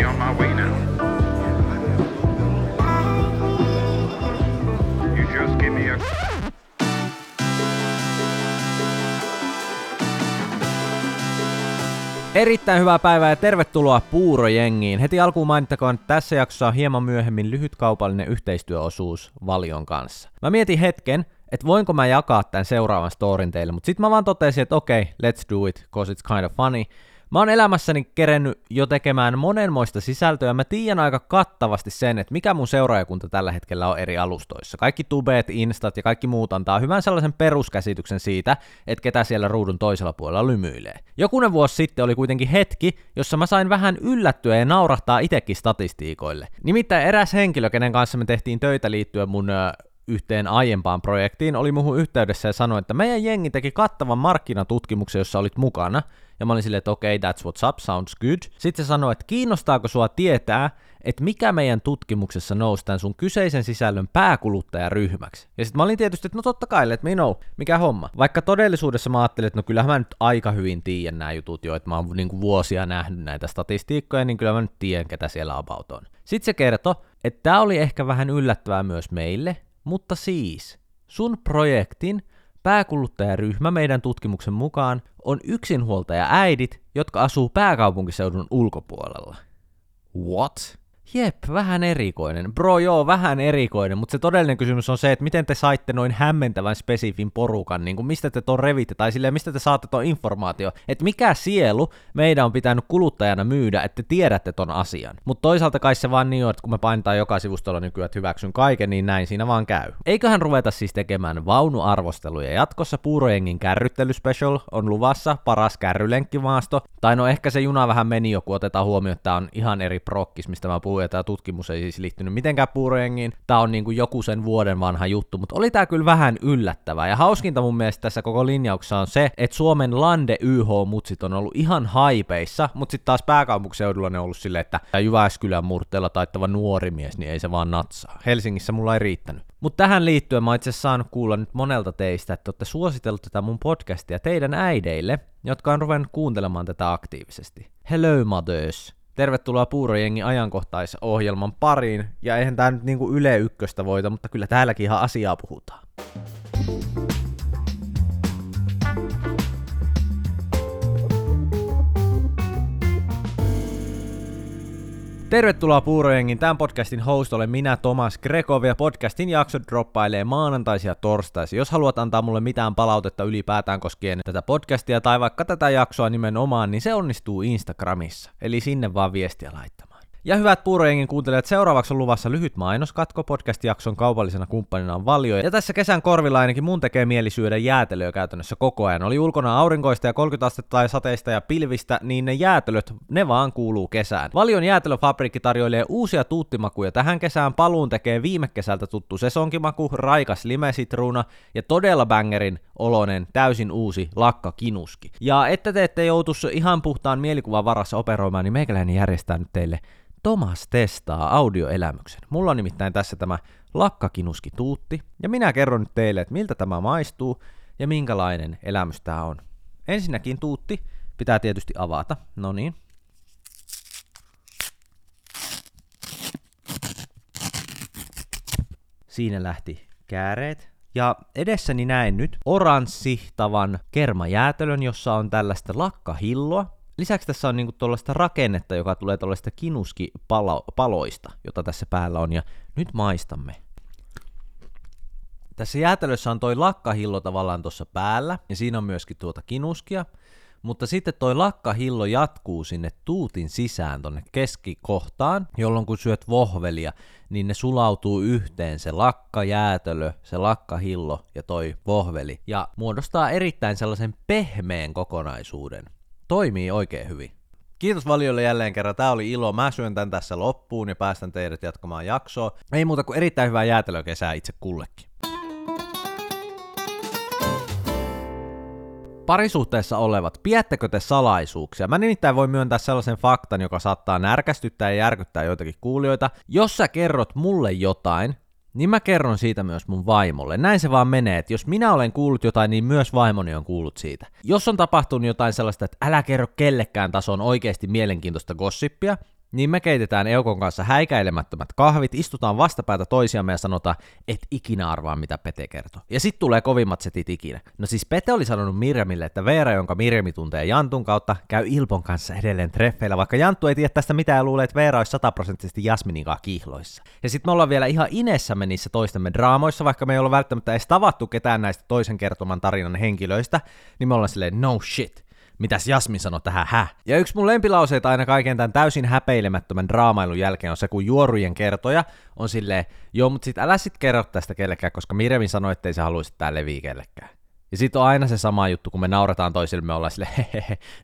me on my way now. You just give me a. Erittäin hyvää päivää ja tervetuloa Puurojengiin. Heti alkuun mainittakoon, että tässä jaksossa on hieman myöhemmin lyhyt kaupallinen yhteistyöosuus Valion kanssa. Mä mietin hetken, että voinko mä jakaa tämän seuraavan storin teille, mutta sitten mä vaan totesin, että okei, okay, let's do it, cause it's kind of funny. Mä oon elämässäni kerennyt jo tekemään monenmoista sisältöä, mä tiedän aika kattavasti sen, että mikä mun seuraajakunta tällä hetkellä on eri alustoissa. Kaikki tubeet, instat ja kaikki muut antaa hyvän sellaisen peruskäsityksen siitä, että ketä siellä ruudun toisella puolella lymyilee. Jokunen vuosi sitten oli kuitenkin hetki, jossa mä sain vähän yllättyä ja naurahtaa itekin statistiikoille. Nimittäin eräs henkilö, kenen kanssa me tehtiin töitä liittyen mun yhteen aiempaan projektiin, oli muuhun yhteydessä ja sanoi, että meidän jengi teki kattavan markkinatutkimuksen, jossa olit mukana, ja mä olin silleen, että okei, okay, that's what's up, sounds good. Sitten se sanoi, että kiinnostaako sua tietää, että mikä meidän tutkimuksessa nousi tämän sun kyseisen sisällön pääkuluttajaryhmäksi. Ja sitten mä olin tietysti, että no totta kai, let me know, mikä homma. Vaikka todellisuudessa mä ajattelin, että no kyllähän mä nyt aika hyvin tiedän nämä jutut jo, että mä oon niinku vuosia nähnyt näitä statistiikkoja, niin kyllä mä nyt tiedän, ketä siellä about on. Sitten se kertoi, että tämä oli ehkä vähän yllättävää myös meille, mutta siis, sun projektin pääkuluttajaryhmä meidän tutkimuksen mukaan on yksinhuoltaja äidit, jotka asuu pääkaupunkiseudun ulkopuolella. What? Jep, vähän erikoinen. Bro, joo, vähän erikoinen, mutta se todellinen kysymys on se, että miten te saitte noin hämmentävän spesifin porukan, niin kuin mistä te ton revitte, tai silleen, mistä te saatte ton informaatio, että mikä sielu meidän on pitänyt kuluttajana myydä, että te tiedätte ton asian. Mutta toisaalta kai se vaan niin on, että kun me painetaan joka sivustolla nykyään, että hyväksyn kaiken, niin näin siinä vaan käy. Eiköhän ruveta siis tekemään vaunuarvosteluja jatkossa, Puurojengin kärryttelyspecial on luvassa, paras kärrylenkkimaasto, tai no ehkä se juna vähän meni jo, kun otetaan huomioon, että tää on ihan eri prokkis, mistä mä puhun, ja tämä tutkimus ei siis liittynyt mitenkään puurojengiin. Tämä on niin kuin joku sen vuoden vanha juttu, mutta oli tämä kyllä vähän yllättävää. Ja hauskinta mun mielestä tässä koko linjauksessa on se, että Suomen Lande YH-mutsit on ollut ihan haipeissa, mutta sitten taas pääkaupunkiseudulla ne on ollut silleen, että Jyväskylän murteella taittava nuori mies, niin ei se vaan natsaa. Helsingissä mulla ei riittänyt. Mutta tähän liittyen mä itse saanut kuulla nyt monelta teistä, että olette suositellut tätä mun podcastia teidän äideille, jotka on ruvennut kuuntelemaan tätä aktiivisesti. Hello mothers! Tervetuloa Puurojengi ajankohtaisohjelman pariin, ja eihän tää nyt niinku Yle Ykköstä voita, mutta kyllä täälläkin ihan asiaa puhutaan. Tervetuloa Puurojengin. Tämän podcastin host olen minä, Tomas Grekov, ja podcastin jakso droppailee maanantaisia torstaisia. Jos haluat antaa mulle mitään palautetta ylipäätään koskien tätä podcastia tai vaikka tätä jaksoa nimenomaan, niin se onnistuu Instagramissa. Eli sinne vaan viestiä laittamaan. Ja hyvät puurojengin kuuntelijat, seuraavaksi on luvassa lyhyt mainoskatko. Podcast-jakson kaupallisena kumppanina on Valio. Ja tässä kesän korvilla ainakin mun tekee mieli syödä jäätelöä käytännössä koko ajan. Oli ulkona aurinkoista ja 30 astetta tai sateista ja pilvistä, niin ne jäätelöt, ne vaan kuuluu kesään. Valion jäätelöfabrikki tarjoilee uusia tuuttimakuja. Tähän kesään paluun tekee viime kesältä tuttu sesonkimaku, raikas limesitruuna ja todella bangerin olonen, täysin uusi lakka kinuski. Ja että te ette joutuisi ihan puhtaan mielikuvan varassa operoimaan, niin meikäläinen järjestää nyt teille Tomas testaa audioelämyksen. Mulla on nimittäin tässä tämä lakkakinuski tuutti, ja minä kerron nyt teille, että miltä tämä maistuu ja minkälainen elämys tämä on. Ensinnäkin tuutti pitää tietysti avata. No niin. Siinä lähti kääreet. Ja edessäni näen nyt oranssihtavan kermajäätelön, jossa on tällaista lakkahilloa, Lisäksi tässä on niinku tuollaista rakennetta, joka tulee tuollaista kinuskipaloista, jota tässä päällä on, ja nyt maistamme. Tässä jäätelössä on toi lakkahillo tavallaan tuossa päällä, ja siinä on myöskin tuota kinuskia, mutta sitten toi lakkahillo jatkuu sinne tuutin sisään tonne keskikohtaan, jolloin kun syöt vohvelia, niin ne sulautuu yhteen se lakkajäätelö, se lakkahillo ja toi vohveli, ja muodostaa erittäin sellaisen pehmeän kokonaisuuden toimii oikein hyvin. Kiitos Valiolle jälleen kerran, tämä oli ilo. Mä syön tän tässä loppuun ja päästän teidät jatkamaan jaksoa. Ei muuta kuin erittäin hyvää jäätelökesää itse kullekin. Parisuhteessa olevat, piettäkö te salaisuuksia? Mä nimittäin voi myöntää sellaisen faktan, joka saattaa närkästyttää ja järkyttää joitakin kuulijoita. Jos sä kerrot mulle jotain, niin mä kerron siitä myös mun vaimolle. Näin se vaan menee, että jos minä olen kuullut jotain, niin myös vaimoni on kuullut siitä. Jos on tapahtunut jotain sellaista, että älä kerro kellekään tason oikeasti mielenkiintoista gossippia, niin me keitetään Eukon kanssa häikäilemättömät kahvit, istutaan vastapäätä toisiamme ja sanotaan, et ikinä arvaa mitä Pete kertoo. Ja sitten tulee kovimmat setit ikinä. No siis Pete oli sanonut Mirjamille, että Veera, jonka Mirjami tuntee Jantun kautta, käy Ilpon kanssa edelleen treffeillä, vaikka Janttu ei tiedä tästä mitään ja luulee, että Veera olisi sataprosenttisesti Jasminin kanssa kihloissa. Ja sitten me ollaan vielä ihan inessämme niissä toistemme draamoissa, vaikka me ei olla välttämättä edes tavattu ketään näistä toisen kertoman tarinan henkilöistä, niin me ollaan silleen no shit Mitäs Jasmin sanoi tähän hä? Ja yksi mun lempilauseita aina kaiken tämän täysin häpeilemättömän draamailun jälkeen on se, kun juorujen kertoja on silleen, joo, mutta sit älä sit kerro tästä kellekään, koska Mirevin sanoi, ettei se haluaisi tää leviä kellekään. Ja sitten on aina se sama juttu, kun me naurataan toisille, ollaan sille,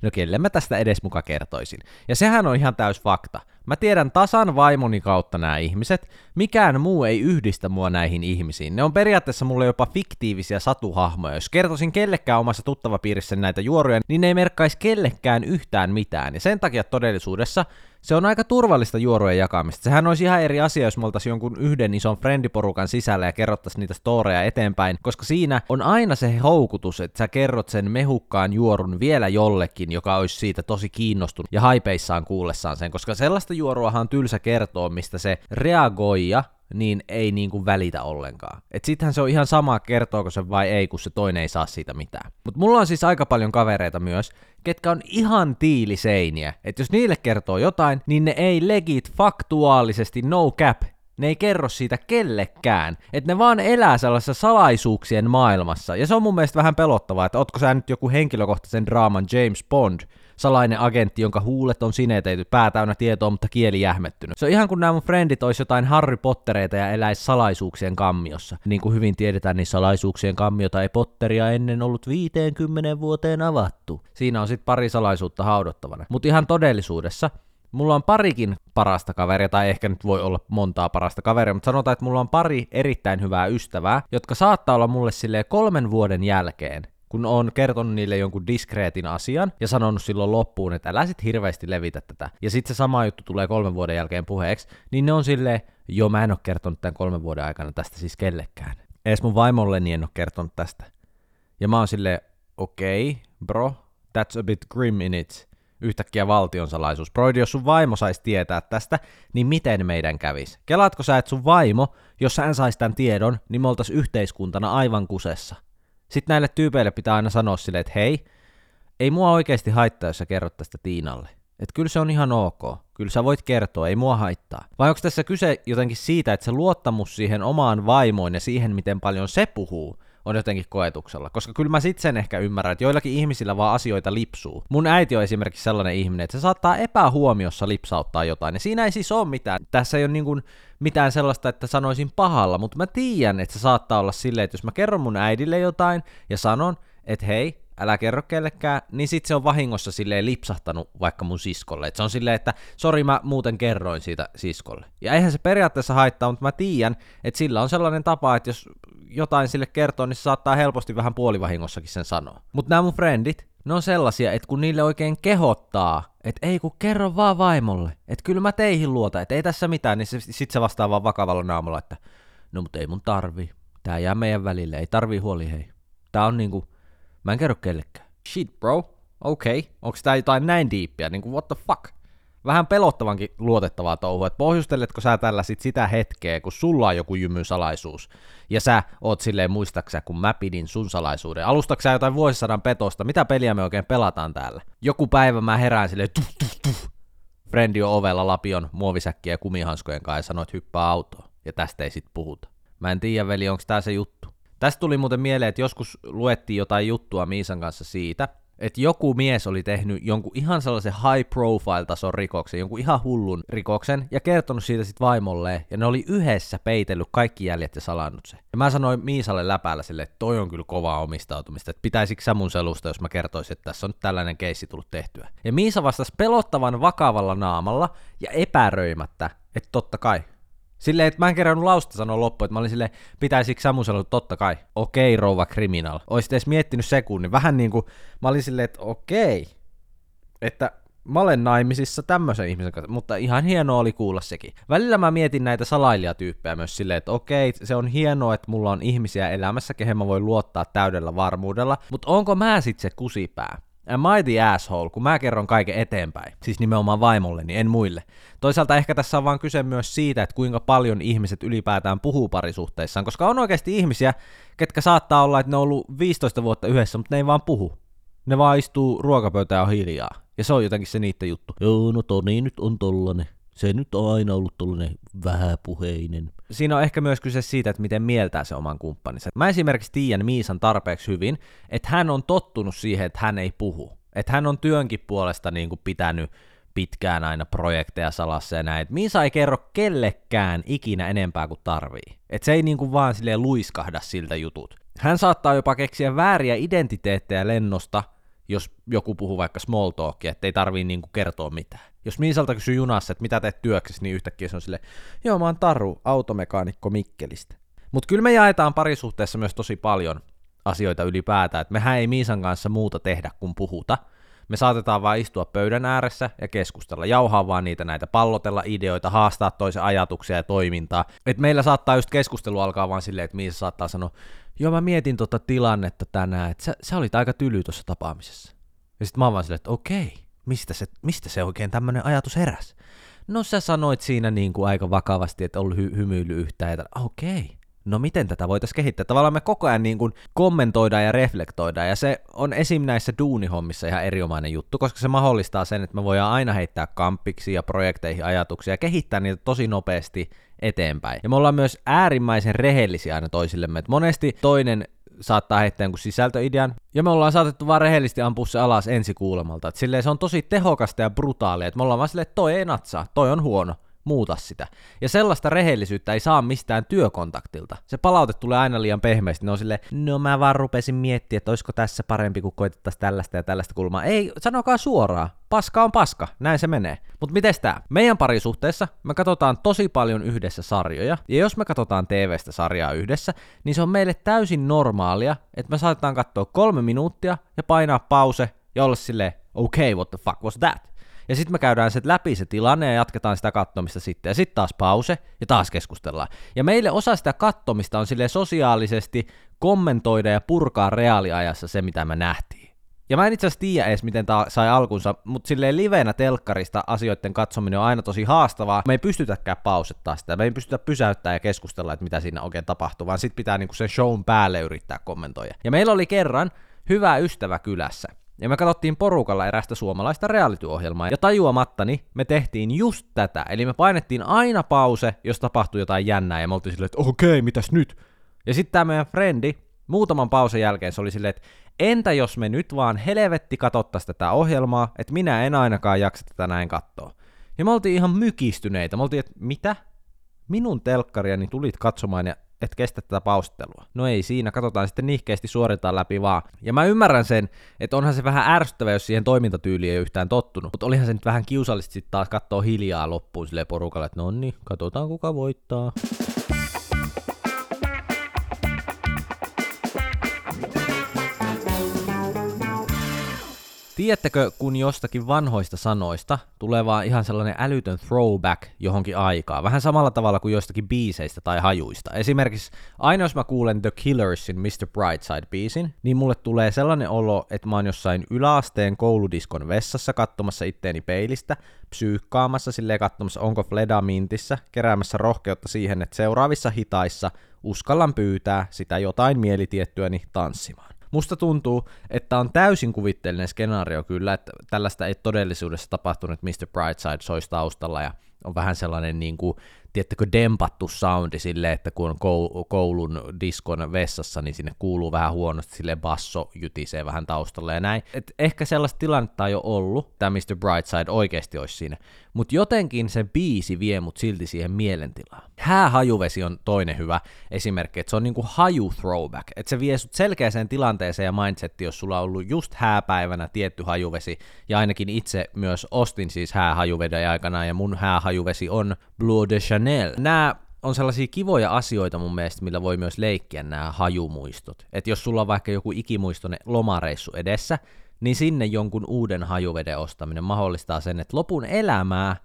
no kelle mä tästä edes muka kertoisin. Ja sehän on ihan täys fakta. Mä tiedän tasan vaimoni kautta nämä ihmiset, mikään muu ei yhdistä mua näihin ihmisiin. Ne on periaatteessa mulle jopa fiktiivisiä satuhahmoja. Jos kertoisin kellekään omassa tuttavapiirissä näitä juoruja, niin ne ei merkkaisi kellekään yhtään mitään. Ja sen takia todellisuudessa se on aika turvallista juorujen jakamista. Sehän olisi ihan eri asia, jos me oltaisiin jonkun yhden ison friendiporukan sisällä ja kerrottaisiin niitä storeja eteenpäin, koska siinä on aina se houkutus, että sä kerrot sen mehukkaan juorun vielä jollekin, joka olisi siitä tosi kiinnostunut ja haipeissaan kuullessaan sen, koska sellaista juoruahan on tylsä kertoa, mistä se reagoija niin ei niin kuin välitä ollenkaan. Et sittenhän se on ihan sama, kertooko se vai ei, kun se toinen ei saa siitä mitään. Mutta mulla on siis aika paljon kavereita myös, ketkä on ihan tiiliseiniä. Että jos niille kertoo jotain, niin ne ei legit faktuaalisesti no cap ne ei kerro siitä kellekään. Että ne vaan elää sellaisessa salaisuuksien maailmassa. Ja se on mun mielestä vähän pelottavaa, että ootko sä nyt joku henkilökohtaisen draaman James Bond, salainen agentti, jonka huulet on sineteity, pää täynnä tietoa, mutta kieli jähmettynyt. Se on ihan kuin nämä mun frendit olisi jotain Harry Pottereita ja eläisi salaisuuksien kammiossa. Niin kuin hyvin tiedetään, niin salaisuuksien kammiota ei Potteria ennen ollut 50 vuoteen avattu. Siinä on sitten pari salaisuutta haudottavana. Mutta ihan todellisuudessa Mulla on parikin parasta kaveria, tai ehkä nyt voi olla montaa parasta kaveria, mutta sanotaan, että mulla on pari erittäin hyvää ystävää, jotka saattaa olla mulle sille kolmen vuoden jälkeen kun on kertonut niille jonkun diskreetin asian ja sanonut silloin loppuun, että älä sit hirveästi levitä tätä, ja sitten se sama juttu tulee kolmen vuoden jälkeen puheeksi, niin ne on silleen, joo mä en ole kertonut tämän kolmen vuoden aikana tästä siis kellekään. Ees mun vaimolleni en ole kertonut tästä. Ja mä oon silleen, okei, okay, bro, that's a bit grim in it. Yhtäkkiä valtion salaisuus. Broidi, jos sun vaimo saisi tietää tästä, niin miten meidän kävis? Kelaatko sä, että sun vaimo, jos hän saisi tämän tiedon, niin me oltais yhteiskuntana aivan kusessa. Sitten näille tyypeille pitää aina sanoa silleen, että hei, ei mua oikeasti haittaa, jos sä kerrot tästä Tiinalle. Että kyllä se on ihan ok. Kyllä sä voit kertoa, ei mua haittaa. Vai onko tässä kyse jotenkin siitä, että se luottamus siihen omaan vaimoon ja siihen, miten paljon se puhuu, on jotenkin koetuksella. Koska kyllä mä sit sen ehkä ymmärrän, että joillakin ihmisillä vaan asioita lipsuu. Mun äiti on esimerkiksi sellainen ihminen, että se saattaa epähuomiossa lipsauttaa jotain. Ja siinä ei siis ole mitään. Tässä ei ole niin kuin mitään sellaista, että sanoisin pahalla, mutta mä tiedän, että se saattaa olla silleen, että jos mä kerron mun äidille jotain ja sanon, että hei, älä kerro kellekään, niin sit se on vahingossa silleen lipsahtanut vaikka mun siskolle. Et se on silleen, että sori mä muuten kerroin siitä siskolle. Ja eihän se periaatteessa haittaa, mutta mä tiedän, että sillä on sellainen tapa, että jos jotain sille kertoo, niin se saattaa helposti vähän puolivahingossakin sen sanoa. Mutta nämä mun frendit, ne on sellaisia, että kun niille oikein kehottaa, että ei kun kerro vaan vaimolle, että kyllä mä teihin luota, että ei tässä mitään, niin se, sit se vastaa vaan vakavalla naamalla, että no mut ei mun tarvi, tää jää meidän välille, ei tarvii huoli hei. Tää on niinku, mä en kerro kellekään. Shit bro, okei, okay. onks tää jotain näin diippiä, niinku what the fuck? vähän pelottavankin luotettavaa touhua, että pohjusteletko sä tällä sit sitä hetkeä, kun sulla on joku jymysalaisuus, ja sä oot silleen muistaksä, kun mä pidin sun salaisuuden. Alustaksä jotain vuosisadan petosta, mitä peliä me oikein pelataan täällä? Joku päivä mä herään silleen tuh, tuh, tuh. Frendi on ovella lapion, muovisäkkiä kumihanskojen kanssa ja sanoit hyppää autoon, ja tästä ei sit puhuta. Mä en tiedä, veli, onko tää se juttu. Tästä tuli muuten mieleen, että joskus luettiin jotain juttua Miisan kanssa siitä, että joku mies oli tehnyt jonkun ihan sellaisen high profile tason rikoksen, jonkun ihan hullun rikoksen, ja kertonut siitä sitten vaimolle, ja ne oli yhdessä peitellyt kaikki jäljet ja salannut se. Ja mä sanoin Miisalle läpäällä sille, että toi on kyllä kovaa omistautumista, että pitäisikö sä mun selusta, jos mä kertoisin, että tässä on nyt tällainen keissi tullut tehtyä. Ja Miisa vastasi pelottavan vakavalla naamalla ja epäröimättä, että totta kai, Silleen, että mä en kerännyt lausta sanoa loppu, että mä olin silleen, pitäisikö Samu sanoa, totta kai, okei okay, rouva criminal. Oisit edes miettinyt sekunnin, vähän niin kuin, mä olin silleen, että okei, okay, että mä olen naimisissa tämmöisen ihmisen kanssa, mutta ihan hienoa oli kuulla sekin. Välillä mä mietin näitä salailijatyyppejä myös silleen, että okei, se on hienoa, että mulla on ihmisiä elämässä, kehen mä voin luottaa täydellä varmuudella, mutta onko mä sit se kusipää? Am I the asshole, kun mä kerron kaiken eteenpäin? Siis nimenomaan vaimolleni, en muille. Toisaalta ehkä tässä on vaan kyse myös siitä, että kuinka paljon ihmiset ylipäätään puhuu parisuhteissaan, koska on oikeasti ihmisiä, ketkä saattaa olla, että ne on ollut 15 vuotta yhdessä, mutta ne ei vaan puhu. Ne vaan istuu ruokapöytään hiljaa. Ja se on jotenkin se niiden juttu. Joo, no Toni nyt on tollanen. Se nyt on aina ollut tollanen vähäpuheinen. Siinä on ehkä myös kyse siitä, että miten mieltää se oman kumppaninsa. Mä esimerkiksi tiedän Miisan tarpeeksi hyvin, että hän on tottunut siihen, että hän ei puhu. Että hän on työnkin puolesta niin kuin pitänyt pitkään aina projekteja salassa ja näin. Miisa ei kerro kellekään ikinä enempää kuin tarvii. Et se ei niinku vaan silleen luiskahda siltä jutut. Hän saattaa jopa keksiä vääriä identiteettejä lennosta, jos joku puhuu vaikka small talkia, ettei tarvii niinku kertoa mitään. Jos Miisalta kysyy junassa, että mitä teet työksesi, niin yhtäkkiä se on sille, joo mä oon Taru, automekaanikko Mikkelistä. Mutta kyllä me jaetaan parisuhteessa myös tosi paljon asioita ylipäätään, että mehän ei Miisan kanssa muuta tehdä kuin puhuta. Me saatetaan vaan istua pöydän ääressä ja keskustella, jauhaa vaan niitä näitä, pallotella ideoita, haastaa toisen ajatuksia ja toimintaa. Et meillä saattaa just keskustelu alkaa vaan silleen, että Miisa saattaa sanoa, joo mä mietin tota tilannetta tänään, että sä, sä olit aika tyly tuossa tapaamisessa. Ja sitten mä oon vaan silleen, että okei, mistä se, mistä se oikein tämmöinen ajatus heräs? No sä sanoit siinä niin kuin aika vakavasti, että ollut hy- hymyily yhtään, ja okei, no miten tätä voitaisiin kehittää? Tavallaan me koko ajan niin kuin kommentoidaan ja reflektoidaan, ja se on esim. näissä duunihommissa ihan erinomainen juttu, koska se mahdollistaa sen, että me voidaan aina heittää kampiksi ja projekteihin ajatuksia ja kehittää niitä tosi nopeasti eteenpäin. Ja me ollaan myös äärimmäisen rehellisiä aina toisillemme, että monesti toinen saattaa heittää jonkun sisältöidean, ja me ollaan saatettu vaan rehellisesti ampua se alas ensi kuulemalta. Et silleen se on tosi tehokasta ja brutaalia, että me ollaan vaan silleen, että toi ei natsaa, toi on huono, muuta sitä. Ja sellaista rehellisyyttä ei saa mistään työkontaktilta. Se palaute tulee aina liian pehmeästi. Ne on silleen, no mä vaan rupesin miettimään, että olisiko tässä parempi, kun koitettaisiin tällaista ja tällaista kulmaa. Ei, sanokaa suoraan. Paska on paska, näin se menee. Mutta miten tää? Meidän parisuhteessa me katsotaan tosi paljon yhdessä sarjoja, ja jos me katsotaan TV-stä sarjaa yhdessä, niin se on meille täysin normaalia, että me saatetaan katsoa kolme minuuttia ja painaa pause ja olla silleen, okay, what the fuck was that? Ja sitten me käydään se läpi se tilanne ja jatketaan sitä kattomista sitten. Ja sitten taas pause ja taas keskustellaan. Ja meille osa sitä kattomista on sille sosiaalisesti kommentoida ja purkaa reaaliajassa se, mitä me nähtiin. Ja mä en itse asiassa tiedä edes, miten tämä sai alkunsa, mutta silleen livenä telkkarista asioiden katsominen on aina tosi haastavaa. Me ei pystytäkään pausettaa sitä, me ei pystytä pysäyttää ja keskustella, että mitä siinä oikein tapahtuu, vaan sit pitää niinku sen shown päälle yrittää kommentoida. Ja meillä oli kerran hyvä ystävä kylässä. Ja me katsottiin porukalla erästä suomalaista reality-ohjelmaa, ja tajuamattani me tehtiin just tätä, eli me painettiin aina pause, jos tapahtui jotain jännää, ja me oltiin silleen, että okei, okay, mitäs nyt? Ja sitten tämä meidän frendi, muutaman pausen jälkeen se oli silleen, että entä jos me nyt vaan helvetti katsottaisiin tätä ohjelmaa, että minä en ainakaan jaksa tätä näin katsoa. Ja me oltiin ihan mykistyneitä, me oltiin, että mitä? Minun telkkariani tulit katsomaan ja et kestä tätä paustelua. No ei siinä, katsotaan sitten nihkeästi suoritaan läpi vaan. Ja mä ymmärrän sen, että onhan se vähän ärsyttävä, jos siihen toimintatyyliin ei yhtään tottunut. Mutta olihan se nyt vähän kiusallista sitten taas katsoa hiljaa loppuun sille porukalle, että no niin, katsotaan kuka voittaa. Tiedättekö, kun jostakin vanhoista sanoista tulee vaan ihan sellainen älytön throwback johonkin aikaan, vähän samalla tavalla kuin jostakin biiseistä tai hajuista. Esimerkiksi aina jos mä kuulen The Killersin Mr. Brightside-biisin, niin mulle tulee sellainen olo, että mä oon jossain yläasteen kouludiskon vessassa katsomassa itteeni peilistä, psyykkaamassa silleen katsomassa onko Fleda mintissä, keräämässä rohkeutta siihen, että seuraavissa hitaissa uskallan pyytää sitä jotain mielitiettyäni tanssimaan. Musta tuntuu, että on täysin kuvitteellinen skenaario kyllä, että tällaista ei todellisuudessa tapahtunut, että Mr. Brightside soisi taustalla ja on vähän sellainen niin kuin tiettäkö, dempattu soundi silleen, että kun on koulun diskon vessassa, niin sinne kuuluu vähän huonosti, sille basso jytisee vähän taustalla ja näin. Et ehkä sellaista tilannetta ei ole ollut, tämä Mr. Brightside oikeasti olisi siinä, mutta jotenkin se biisi vie mut silti siihen mielentilaan. Häähajuvesi on toinen hyvä esimerkki, että se on niinku haju throwback, että se vie sut selkeäseen tilanteeseen ja mindsettiin, jos sulla on ollut just hääpäivänä tietty hajuvesi, ja ainakin itse myös ostin siis häähajuveden aikana, ja mun häähajuvesi on Blue de Chanel. Nämä on sellaisia kivoja asioita mun mielestä, millä voi myös leikkiä nämä hajumuistot. Että jos sulla on vaikka joku ikimuistoinen lomareissu edessä, niin sinne jonkun uuden hajuveden ostaminen mahdollistaa sen, että lopun elämää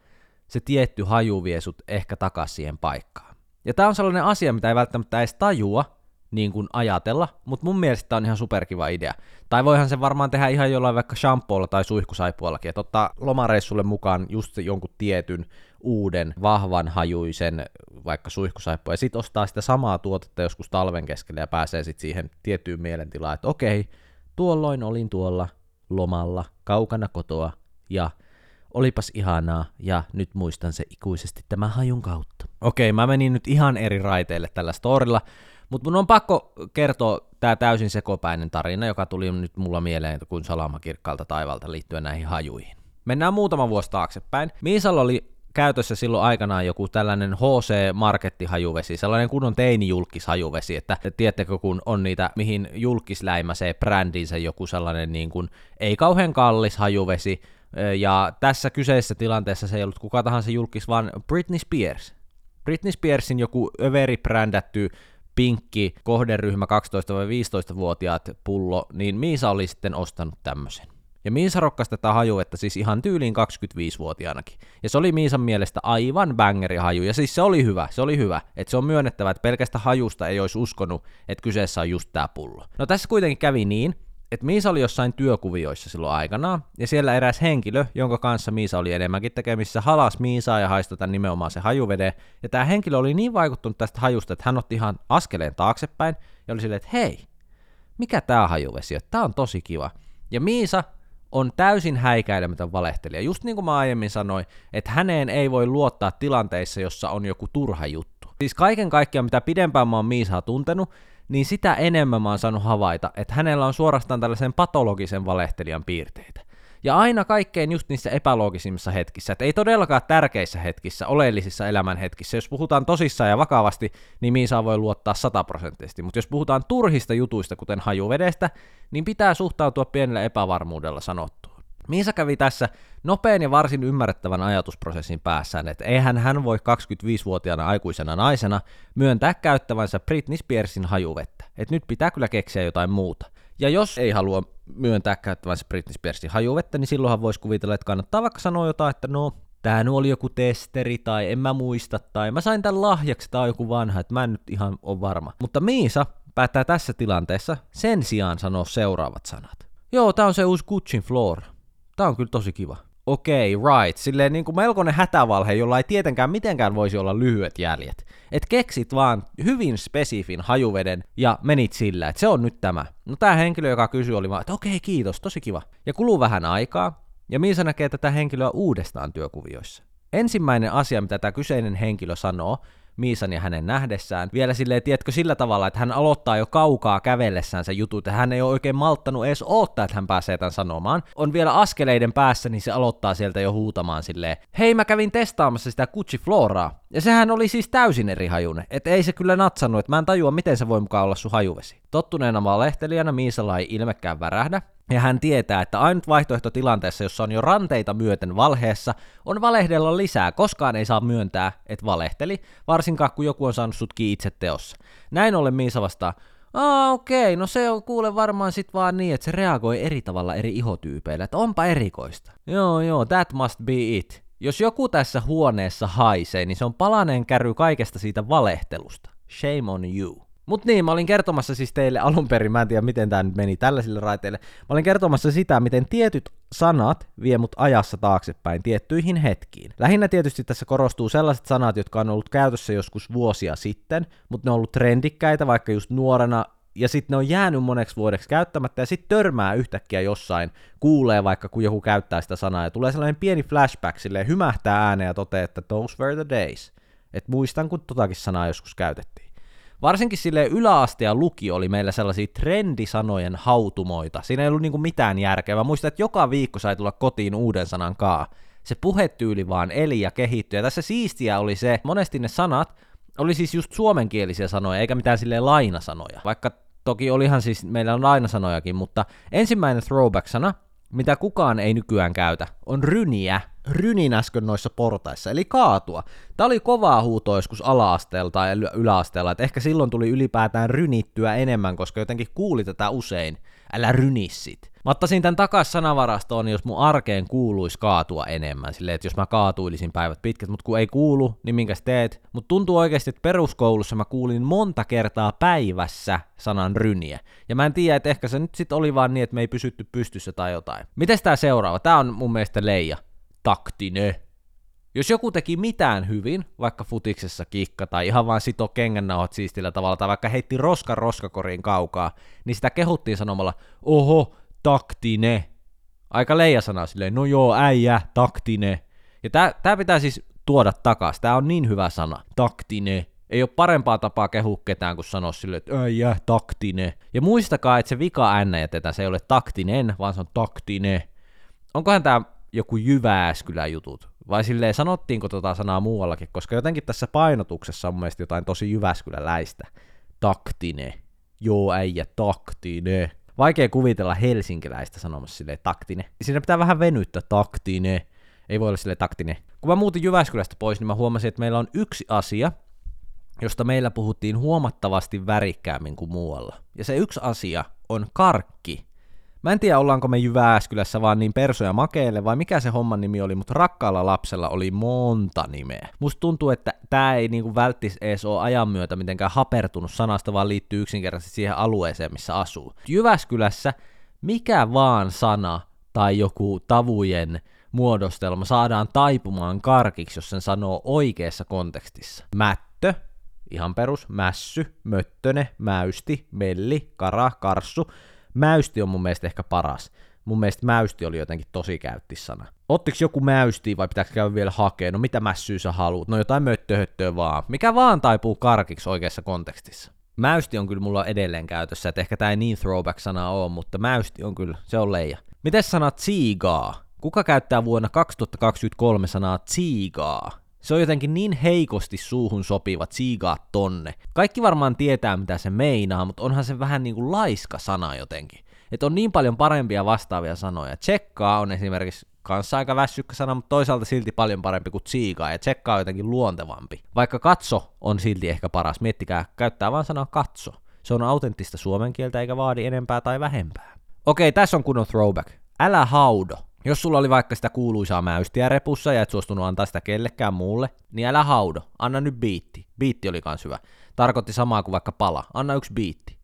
se tietty haju vie sut ehkä takaisin siihen paikkaan. Ja tämä on sellainen asia, mitä ei välttämättä edes tajua, niin kuin ajatella, mutta mun mielestä tää on ihan superkiva idea. Tai voihan se varmaan tehdä ihan jollain vaikka shampoolla tai suihkusaipuollakin, että ottaa lomareissulle mukaan just jonkun tietyn uuden, vahvan hajuisen vaikka suihkusaippua, ja sitten ostaa sitä samaa tuotetta joskus talven keskellä ja pääsee sitten siihen tiettyyn mielentilaan, että okei, tuolloin olin tuolla lomalla, kaukana kotoa, ja olipas ihanaa, ja nyt muistan se ikuisesti tämän hajun kautta. Okei, mä menin nyt ihan eri raiteille tällä storilla, mutta mun on pakko kertoa tämä täysin sekopäinen tarina, joka tuli nyt mulla mieleen kuin salama kirkkaalta taivalta liittyen näihin hajuihin. Mennään muutama vuosi taaksepäin. Miisalla oli käytössä silloin aikanaan joku tällainen HC Marketti-hajuvesi, sellainen kunnon teini-julkishajuvesi, että tiedättekö kun on niitä, mihin julkis läimäsee brändinsä joku sellainen niin kuin, ei kauhean kallis hajuvesi, ja tässä kyseisessä tilanteessa se ei ollut kuka tahansa julkis, vaan Britney Spears. Britney Spearsin joku överi brändätty pinkki kohderyhmä 12-15-vuotiaat pullo, niin Miisa oli sitten ostanut tämmöisen. Ja Miisa rokkasi tätä hajuetta siis ihan tyyliin 25-vuotiaanakin. Ja se oli Miisan mielestä aivan bangeri haju. Ja siis se oli hyvä, se oli hyvä. Että se on myönnettävä, että pelkästä hajusta ei olisi uskonut, että kyseessä on just tämä pullo. No tässä kuitenkin kävi niin, että Miisa oli jossain työkuvioissa silloin aikanaan, ja siellä eräs henkilö, jonka kanssa Miisa oli enemmänkin tekemissä, halas Miisaa ja haistoi tämän nimenomaan se hajuvede, ja tämä henkilö oli niin vaikuttunut tästä hajusta, että hän otti ihan askeleen taaksepäin, ja oli silleen, että hei, mikä tämä hajuvesi on, tämä on tosi kiva. Ja Miisa on täysin häikäilemätön valehtelija. Just niin kuin mä aiemmin sanoin, että häneen ei voi luottaa tilanteissa, jossa on joku turha juttu. Siis kaiken kaikkiaan, mitä pidempään mä oon Miisaa tuntenut, niin sitä enemmän mä oon saanut havaita, että hänellä on suorastaan tällaisen patologisen valehtelijan piirteitä. Ja aina kaikkein just niissä epäloogisimmissa hetkissä, että ei todellakaan tärkeissä hetkissä, oleellisissa elämän hetkissä. Jos puhutaan tosissaan ja vakavasti, niin Miisa voi luottaa sataprosenttisesti, mutta jos puhutaan turhista jutuista, kuten hajuvedestä, niin pitää suhtautua pienellä epävarmuudella sanottua. Miisa kävi tässä nopean ja varsin ymmärrettävän ajatusprosessin päässään, että eihän hän voi 25-vuotiaana aikuisena naisena myöntää käyttävänsä Britney Spearsin hajuvettä. että nyt pitää kyllä keksiä jotain muuta. Ja jos ei halua myöntää käyttävänsä Britney Spearsin hajuvettä, niin silloinhan voisi kuvitella, että kannattaa vaikka sanoa jotain, että no, tää oli joku testeri, tai en mä muista, tai mä sain tämän lahjaksi, on joku vanha, että mä en nyt ihan ole varma. Mutta Miisa päättää tässä tilanteessa sen sijaan sanoa seuraavat sanat. Joo, tää on se uusi Gucci Flora. Tää on kyllä tosi kiva. Okei, okay, right. Silleen niin kuin melkoinen hätävalhe, jolla ei tietenkään mitenkään voisi olla lyhyet jäljet. Et keksit vaan hyvin spesifin hajuveden ja menit sillä, että se on nyt tämä. No tämä henkilö, joka kysyi, oli vaan, että okei, okay, kiitos, tosi kiva. Ja kuluu vähän aikaa, ja Miisa näkee tätä henkilöä uudestaan työkuvioissa. Ensimmäinen asia, mitä tämä kyseinen henkilö sanoo, Miisan ja hänen nähdessään. Vielä silleen, tiedätkö, sillä tavalla, että hän aloittaa jo kaukaa kävellessään se jutut, että hän ei ole oikein malttanut edes odottaa, että hän pääsee tämän sanomaan. On vielä askeleiden päässä, niin se aloittaa sieltä jo huutamaan silleen, hei mä kävin testaamassa sitä Gucci Floraa, ja sehän oli siis täysin eri hajune, että ei se kyllä natsannut, että mä en tajua, miten se voi mukaan olla sun hajuvesi. Tottuneena valehtelijana Miisalla ei ilmekään värähdä, ja hän tietää, että ainut vaihtoehto tilanteessa, jossa on jo ranteita myöten valheessa, on valehdella lisää. Koskaan ei saa myöntää, että valehteli, varsinkaan kun joku on saanut sut itse teossa. Näin ollen Miisa vastaa, Aa, okei, no se on kuule varmaan sit vaan niin, että se reagoi eri tavalla eri ihotyypeillä, että onpa erikoista. Joo, joo, that must be it. Jos joku tässä huoneessa haisee, niin se on palaneen käry kaikesta siitä valehtelusta. Shame on you. Mut niin, mä olin kertomassa siis teille alun perin, mä en tiedä miten tämä meni tällaisille raiteille, mä olin kertomassa sitä, miten tietyt sanat vie mut ajassa taaksepäin tiettyihin hetkiin. Lähinnä tietysti tässä korostuu sellaiset sanat, jotka on ollut käytössä joskus vuosia sitten, mutta ne on ollut trendikkäitä vaikka just nuorena ja sitten ne on jäänyt moneksi vuodeksi käyttämättä, ja sitten törmää yhtäkkiä jossain, kuulee vaikka kun joku käyttää sitä sanaa, ja tulee sellainen pieni flashback, silleen hymähtää ääneen ja toteaa, että those were the days. että muistan, kun totakin sanaa joskus käytettiin. Varsinkin sille yläaste ja luki oli meillä sellaisia trendisanojen hautumoita. Siinä ei ollut niinku mitään järkevää. Muistan, että joka viikko sai tulla kotiin uuden sanan kaa. Se puhetyyli vaan eli ja kehittyi. Ja tässä siistiä oli se, monesti ne sanat oli siis just suomenkielisiä sanoja, eikä mitään sille lainasanoja. Vaikka toki olihan siis, meillä on lainasanojakin, mutta ensimmäinen throwback-sana, mitä kukaan ei nykyään käytä, on ryniä, rynin äsken noissa portaissa, eli kaatua. Tämä oli kovaa huutoa joskus ala-asteella tai yläasteella, että ehkä silloin tuli ylipäätään rynittyä enemmän, koska jotenkin kuuli tätä usein, älä rynissit. Mä ottaisin tämän takas sanavarastoon, jos mun arkeen kuuluisi kaatua enemmän. Silleen, että jos mä kaatuilisin päivät pitkät, mutta kun ei kuulu, niin minkäs teet? Mutta tuntuu oikeasti, että peruskoulussa mä kuulin monta kertaa päivässä sanan ryniä. Ja mä en tiedä, että ehkä se nyt sitten oli vaan niin, että me ei pysytty pystyssä tai jotain. Mites tää seuraava? Tää on mun mielestä leija. Taktine. Jos joku teki mitään hyvin, vaikka futiksessa kikka tai ihan vaan sito kengännauhat siistillä tavalla tai vaikka heitti roskan roskakoriin kaukaa, niin sitä kehuttiin sanomalla, oho, taktine. Aika leija sana silleen, no joo, äijä, taktine. Ja tää, tää pitää siis tuoda takas, tää on niin hyvä sana, taktine. Ei ole parempaa tapaa kehua ketään kuin sanoa sille, että äijä, taktine. Ja muistakaa, että se vika äänä jätetään, se ei ole taktinen, vaan se on taktine. Onkohan tää joku Jyväskylä jutut? Vai silleen sanottiinko tota sanaa muuallakin, koska jotenkin tässä painotuksessa on mun mielestä jotain tosi Jyväskyläläistä. Taktine. Joo äijä, taktine. Vaikea kuvitella helsinkiläistä sanomassa silleen taktine. Siinä pitää vähän venyttää taktine. Ei voi olla silleen taktine. Kun mä muutin Jyväskylästä pois, niin mä huomasin, että meillä on yksi asia, josta meillä puhuttiin huomattavasti värikkäämmin kuin muualla. Ja se yksi asia on karkki. Mä en tiedä, ollaanko me Jyväskylässä vaan niin persoja makeille vai mikä se homman nimi oli, mutta rakkaalla lapsella oli monta nimeä. Musta tuntuu, että tää ei niinku välttis ees ole ajan myötä mitenkään hapertunut sanasta, vaan liittyy yksinkertaisesti siihen alueeseen, missä asuu. Jyväskylässä mikä vaan sana tai joku tavujen muodostelma saadaan taipumaan karkiksi, jos sen sanoo oikeassa kontekstissa. Mättö, ihan perus, mässy, möttöne, mäysti, melli, kara, karssu, Mäysti on mun mielestä ehkä paras. Mun mielestä mäysti oli jotenkin tosi käyttissana. Ottiks joku mäysti vai pitääkö käydä vielä hakea? No mitä mässyä sä haluut? No jotain möttöhöttöä vaan. Mikä vaan taipuu karkiksi oikeassa kontekstissa. Mäysti on kyllä mulla edelleen käytössä, että ehkä tää ei niin throwback-sana oo, mutta mäysti on kyllä, se on leija. Miten sanat tsiigaa? Kuka käyttää vuonna 2023 sanaa tsiigaa? Se on jotenkin niin heikosti suuhun sopiva tsiigaa tonne. Kaikki varmaan tietää, mitä se meinaa, mutta onhan se vähän niin kuin laiska sana jotenkin. Että on niin paljon parempia vastaavia sanoja. Tsekkaa on esimerkiksi kanssa aika väsykkä sana, mutta toisaalta silti paljon parempi kuin tsiigaa, ja tsekkaa on jotenkin luontevampi. Vaikka katso on silti ehkä paras, miettikää, käyttää vaan sanaa katso. Se on autenttista suomen kieltä eikä vaadi enempää tai vähempää. Okei, tässä on kunnon throwback. Älä haudo. Jos sulla oli vaikka sitä kuuluisaa mäystiä repussa ja et suostunut antaa sitä kellekään muulle, niin älä haudo, anna nyt biitti. Biitti oli kans hyvä. Tarkoitti samaa kuin vaikka pala, anna yksi biitti.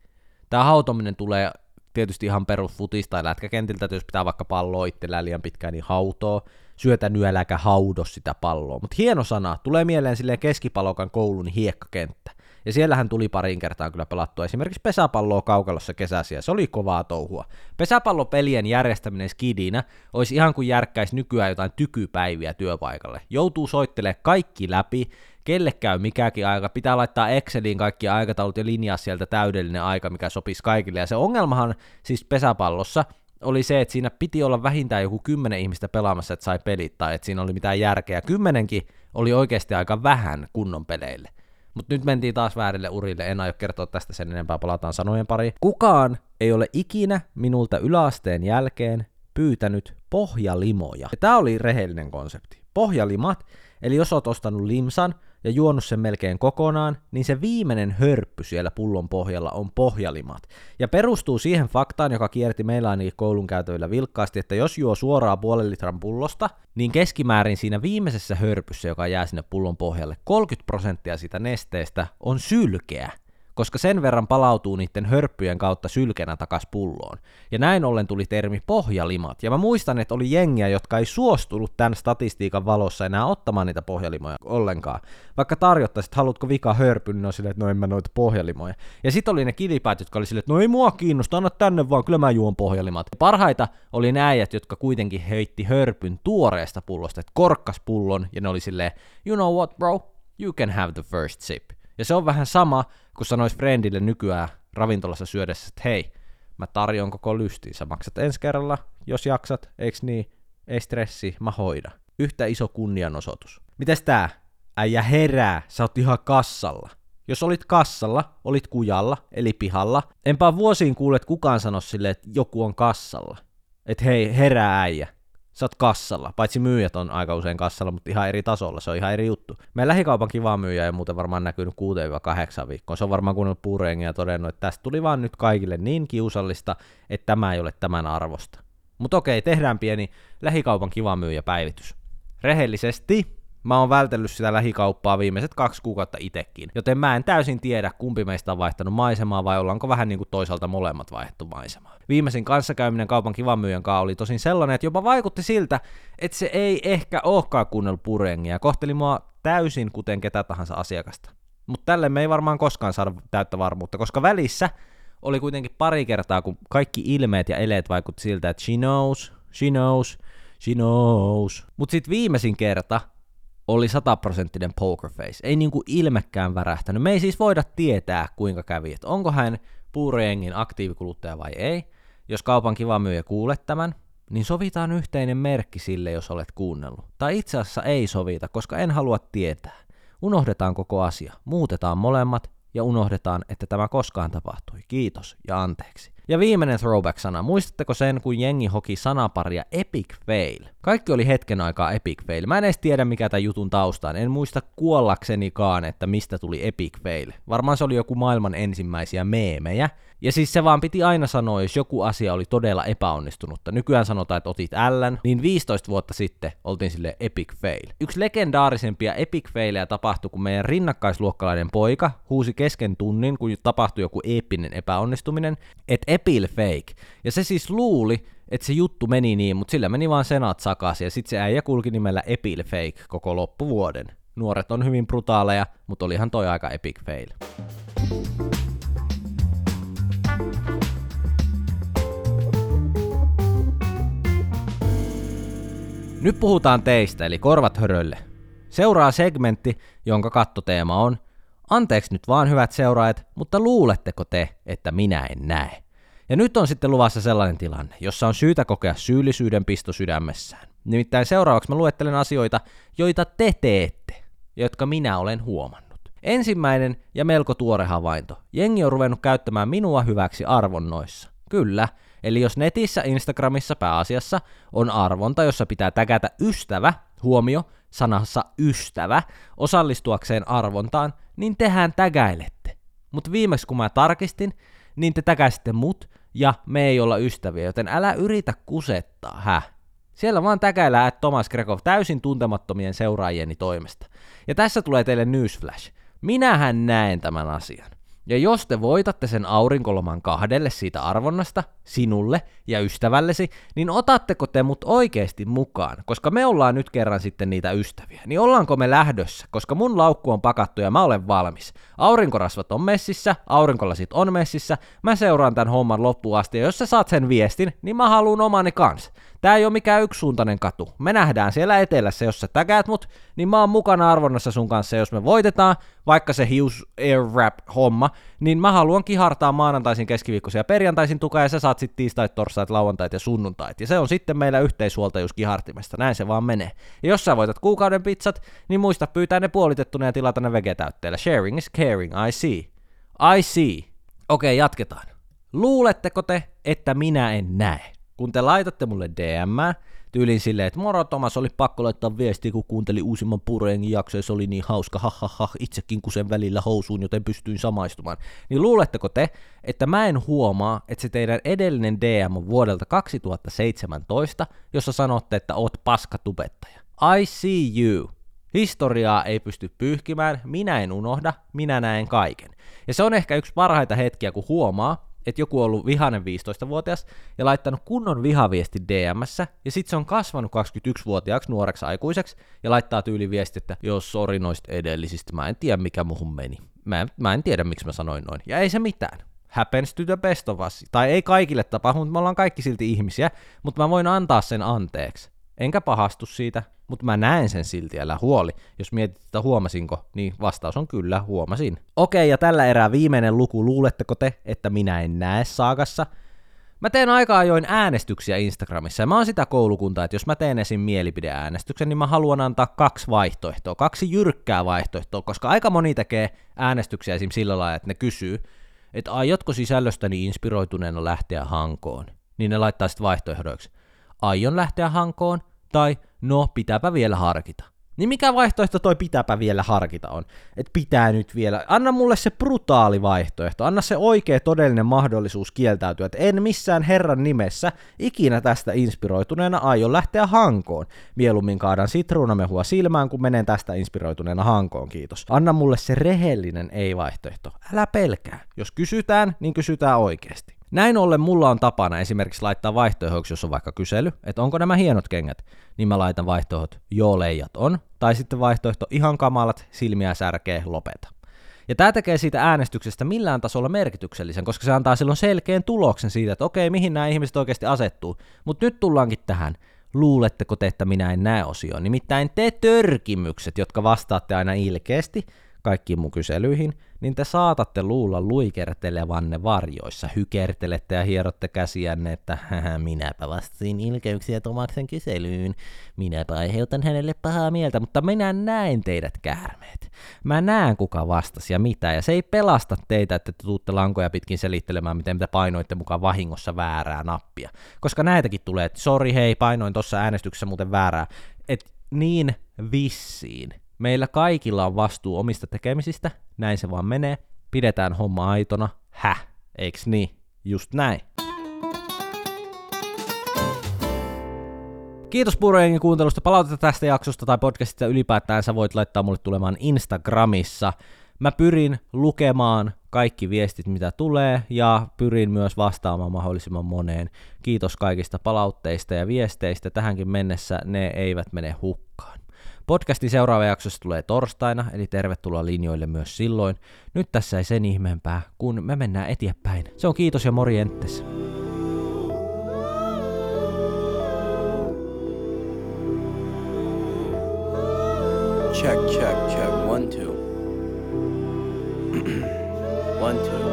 Tää hautominen tulee tietysti ihan perus futista tai lätkäkentiltä, että jos pitää vaikka palloa itsellään liian pitkään, niin hautoo. Syötä nyt äläkä haudo sitä palloa. Mutta hieno sana, tulee mieleen silleen keskipalokan koulun hiekkakenttä. Ja siellähän tuli parin kertaa kyllä pelattua esimerkiksi pesäpalloa kaukalossa kesäsi, ja se oli kovaa touhua. Pesäpallopelien järjestäminen skidinä olisi ihan kuin järkkäisi nykyään jotain tykypäiviä työpaikalle. Joutuu soittelemaan kaikki läpi, kelle käy mikäkin aika, pitää laittaa Exceliin kaikki aikataulut ja linjaa sieltä täydellinen aika, mikä sopisi kaikille. Ja se ongelmahan siis pesäpallossa oli se, että siinä piti olla vähintään joku kymmenen ihmistä pelaamassa, että sai pelit, tai että siinä oli mitään järkeä. Kymmenenkin oli oikeasti aika vähän kunnon peleille. Mutta nyt mentiin taas väärille urille, en aio kertoa tästä sen enempää, palataan sanojen pari. Kukaan ei ole ikinä minulta yläasteen jälkeen pyytänyt pohjalimoja. Tämä oli rehellinen konsepti. Pohjalimat, eli jos oot ostanut limsan, ja juonut sen melkein kokonaan, niin se viimeinen hörppy siellä pullon pohjalla on pohjalimat. Ja perustuu siihen faktaan, joka kierti meillä ainakin koulun käytävillä vilkkaasti, että jos juo suoraan puolen litran pullosta, niin keskimäärin siinä viimeisessä hörpyssä, joka jää sinne pullon pohjalle, 30 prosenttia sitä nesteestä on sylkeä koska sen verran palautuu niiden hörppyjen kautta sylkenä takas pulloon. Ja näin ollen tuli termi pohjalimat. Ja mä muistan, että oli jengiä, jotka ei suostunut tämän statistiikan valossa enää ottamaan niitä pohjalimoja ollenkaan. Vaikka tarjottaisit, haluatko vika hörpy, niin on silleen, että no en mä noita pohjalimoja. Ja sitten oli ne kilipäät, jotka oli silleen, että no ei mua kiinnosta, anna tänne vaan, kyllä mä juon pohjalimat. Ja parhaita oli äijät, jotka kuitenkin heitti hörpyn tuoreesta pullosta, että korkkas pullon, ja ne oli silleen, you know what bro, you can have the first sip. Ja se on vähän sama, kun sanois friendille nykyään ravintolassa syödessä, että hei, mä tarjon koko lystiin, sä maksat ensi kerralla, jos jaksat, eiks niin, ei stressi, mä hoida. Yhtä iso kunnianosoitus. Mites tää? Äijä herää, sä oot ihan kassalla. Jos olit kassalla, olit kujalla, eli pihalla, enpä vuosiin kuullet kukaan sano sille, että joku on kassalla. Et hei, herää äijä. Sä oot kassalla. Paitsi myyjät on aika usein kassalla, mutta ihan eri tasolla, se on ihan eri juttu. Meidän lähikaupan kiva myyjä ei muuten varmaan näkynyt 6-8 viikkoa. Se on varmaan kuunnellut puurengia ja todennut, että tästä tuli vaan nyt kaikille niin kiusallista, että tämä ei ole tämän arvosta. Mutta okei, tehdään pieni lähikaupan kiva myyjä päivitys. Rehellisesti, Mä oon vältellyt sitä lähikauppaa viimeiset kaksi kuukautta itekin, joten mä en täysin tiedä, kumpi meistä on vaihtanut maisemaa vai ollaanko vähän niin kuin toisaalta molemmat vaihtu maisemaa. Viimeisin kanssakäyminen kaupan kivan myyjän kanssa oli tosin sellainen, että jopa vaikutti siltä, että se ei ehkä olekaan kuunnellut purengia ja kohteli mua täysin kuten ketä tahansa asiakasta. Mutta tälle me ei varmaan koskaan saada täyttä varmuutta, koska välissä oli kuitenkin pari kertaa, kun kaikki ilmeet ja eleet vaikutti siltä, että she knows, she knows, she knows. Mutta sitten viimeisin kerta oli sataprosenttinen pokerface. Ei niinku ilmekään värähtänyt. Me ei siis voida tietää, kuinka kävi, että onko hän puurojengin aktiivikuluttaja vai ei. Jos kaupan kiva myyjä kuulet tämän, niin sovitaan yhteinen merkki sille, jos olet kuunnellut. Tai itse asiassa ei sovita, koska en halua tietää. Unohdetaan koko asia, muutetaan molemmat ja unohdetaan, että tämä koskaan tapahtui. Kiitos ja anteeksi. Ja viimeinen throwback-sana. Muistatteko sen, kun jengi hoki sanaparia epic fail? Kaikki oli hetken aikaa epic fail. Mä en edes tiedä, mikä tämän jutun taustaan. En muista kuollaksenikaan, että mistä tuli epic fail. Varmaan se oli joku maailman ensimmäisiä meemejä. Ja siis se vaan piti aina sanoa, jos joku asia oli todella epäonnistunutta. Nykyään sanotaan, että otit ällän, niin 15 vuotta sitten oltiin sille epic fail. Yksi legendaarisempia epic failejä tapahtui, kun meidän rinnakkaisluokkalainen poika huusi kesken tunnin, kun tapahtui joku eeppinen epäonnistuminen, että epil fake. Ja se siis luuli, että se juttu meni niin, mutta sillä meni vaan senat sakasi ja sitten se äijä kulki nimellä Epil Fake koko loppuvuoden. Nuoret on hyvin brutaaleja, mutta olihan toi aika epic fail. Nyt puhutaan teistä, eli korvat hörölle. Seuraa segmentti, jonka kattoteema on Anteeksi nyt vaan hyvät seuraajat, mutta luuletteko te, että minä en näe? Ja nyt on sitten luvassa sellainen tilanne, jossa on syytä kokea syyllisyyden pisto sydämessään. Nimittäin seuraavaksi mä luettelen asioita, joita te teette, jotka minä olen huomannut. Ensimmäinen ja melko tuore havainto. Jengi on ruvennut käyttämään minua hyväksi arvonnoissa. Kyllä, eli jos netissä, Instagramissa pääasiassa on arvonta, jossa pitää tägätä ystävä, huomio, sanassa ystävä, osallistuakseen arvontaan, niin tehän tägäilette. Mutta viimeksi kun mä tarkistin, niin te täkäsitte mut, ja me ei olla ystäviä, joten älä yritä kusettaa, hä? Siellä vaan täkäillään että Thomas Grekov täysin tuntemattomien seuraajieni toimesta. Ja tässä tulee teille newsflash. Minähän näen tämän asian. Ja jos te voitatte sen aurinkoloman kahdelle siitä arvonnasta, sinulle ja ystävällesi, niin otatteko te mut oikeasti mukaan? Koska me ollaan nyt kerran sitten niitä ystäviä. Niin ollaanko me lähdössä? Koska mun laukku on pakattu ja mä olen valmis. Aurinkorasvat on messissä, aurinkolasit on messissä, mä seuraan tämän homman loppuun asti ja jos sä saat sen viestin, niin mä haluun omani kans. Tää ei ole mikään yksisuuntainen katu. Me nähdään siellä etelässä, jos sä täkäät mut, niin mä oon mukana arvonnassa sun kanssa. Jos me voitetaan, vaikka se Hughes Air Rap homma, niin mä haluan kihartaa maanantaisin, keskiviikkoisia ja perjantaisin tukea, ja sä saat sitten tiistait, torstait, lauantait ja sunnuntait. Ja se on sitten meillä yhteishuoltajuus kihartimesta. Näin se vaan menee. Ja jos sä voitat kuukauden pizzat, niin muista pyytää ne puolitettuna ja tilata ne vegetäytteellä. Sharing is caring, I see. I see. Okei, jatketaan. Luuletteko te, että minä en näe? Kun te laitatte mulle DM, tyylin silleen, että moro Thomas, oli pakko laittaa viestiä, kun kuuntelin uusimman pureen jakson, se oli niin hauska, ha, ha, ha itsekin kun sen välillä housuun, joten pystyin samaistumaan. Niin luuletteko te, että mä en huomaa, että se teidän edellinen DM on vuodelta 2017, jossa sanotte, että oot paskatubettaja. I see you. Historiaa ei pysty pyyhkimään, minä en unohda, minä näen kaiken. Ja se on ehkä yksi parhaita hetkiä, kun huomaa, että joku on ollut vihainen 15-vuotias ja laittanut kunnon vihaviesti DMssä, ja sitten se on kasvanut 21-vuotiaaksi nuoreksi aikuiseksi ja laittaa tyyli viesti, että jos sori noista edellisistä, mä en tiedä mikä muhun meni. Mä, mä en tiedä miksi mä sanoin noin. Ja ei se mitään. Happens to the best of us. Tai ei kaikille tapahdu, mutta me ollaan kaikki silti ihmisiä, mutta mä voin antaa sen anteeksi. Enkä pahastu siitä, mutta mä näen sen silti, älä huoli. Jos mietit, että huomasinko, niin vastaus on kyllä, huomasin. Okei, ja tällä erää viimeinen luku, luuletteko te, että minä en näe saakassa? Mä teen aika ajoin äänestyksiä Instagramissa, ja mä oon sitä koulukuntaa, että jos mä teen esim. mielipideäänestyksen, niin mä haluan antaa kaksi vaihtoehtoa, kaksi jyrkkää vaihtoehtoa, koska aika moni tekee äänestyksiä esim. sillä lailla, että ne kysyy, että aiotko sisällöstäni inspiroituneena lähteä hankoon, niin ne laittaa sitten vaihtoehdoiksi aion lähteä hankoon tai no pitääpä vielä harkita. Niin mikä vaihtoehto toi pitääpä vielä harkita on? Että pitää nyt vielä, anna mulle se brutaali vaihtoehto, anna se oikea todellinen mahdollisuus kieltäytyä, että en missään herran nimessä ikinä tästä inspiroituneena aion lähteä hankoon. Mieluummin kaadan sitruunamehua silmään, kun menen tästä inspiroituneena hankoon, kiitos. Anna mulle se rehellinen ei-vaihtoehto. Älä pelkää. Jos kysytään, niin kysytään oikeasti. Näin ollen mulla on tapana esimerkiksi laittaa vaihtoehdoksi, jos on vaikka kysely, että onko nämä hienot kengät, niin mä laitan vaihtoehdot, joo leijat on, tai sitten vaihtoehto ihan kamalat, silmiä särkee, lopeta. Ja tämä tekee siitä äänestyksestä millään tasolla merkityksellisen, koska se antaa silloin selkeän tuloksen siitä, että okei, mihin nämä ihmiset oikeasti asettuu. Mutta nyt tullaankin tähän. Luuletteko te, että minä en näe osioon? Nimittäin te törkimykset, jotka vastaatte aina ilkeästi, kaikkiin mun kyselyihin, niin te saatatte luulla luikertelevanne varjoissa, hykertelette ja hierotte käsiänne, että minäpä vastasin ilkeyksiä Tomaksen kyselyyn, minäpä aiheutan hänelle pahaa mieltä, mutta minä näen teidät käärmeet. Mä näen kuka vastasi ja mitä, ja se ei pelasta teitä, että te tuutte lankoja pitkin selittelemään, miten te painoitte mukaan vahingossa väärää nappia. Koska näitäkin tulee, että sori hei, painoin tuossa äänestyksessä muuten väärää. Et niin vissiin Meillä kaikilla on vastuu omista tekemisistä, näin se vaan menee. Pidetään homma aitona. Häh, eiks niin? Just näin. Kiitos Puurojengin kuuntelusta. Palautetta tästä jaksosta tai podcastista ylipäätään sä voit laittaa mulle tulemaan Instagramissa. Mä pyrin lukemaan kaikki viestit, mitä tulee, ja pyrin myös vastaamaan mahdollisimman moneen. Kiitos kaikista palautteista ja viesteistä. Tähänkin mennessä ne eivät mene hukkaan. Podcastin seuraava jaksossa tulee torstaina, eli tervetuloa linjoille myös silloin. Nyt tässä ei sen ihmeempää, kun me mennään eteenpäin. Se on kiitos ja morjentes. Check, check, check. One, two. One, two.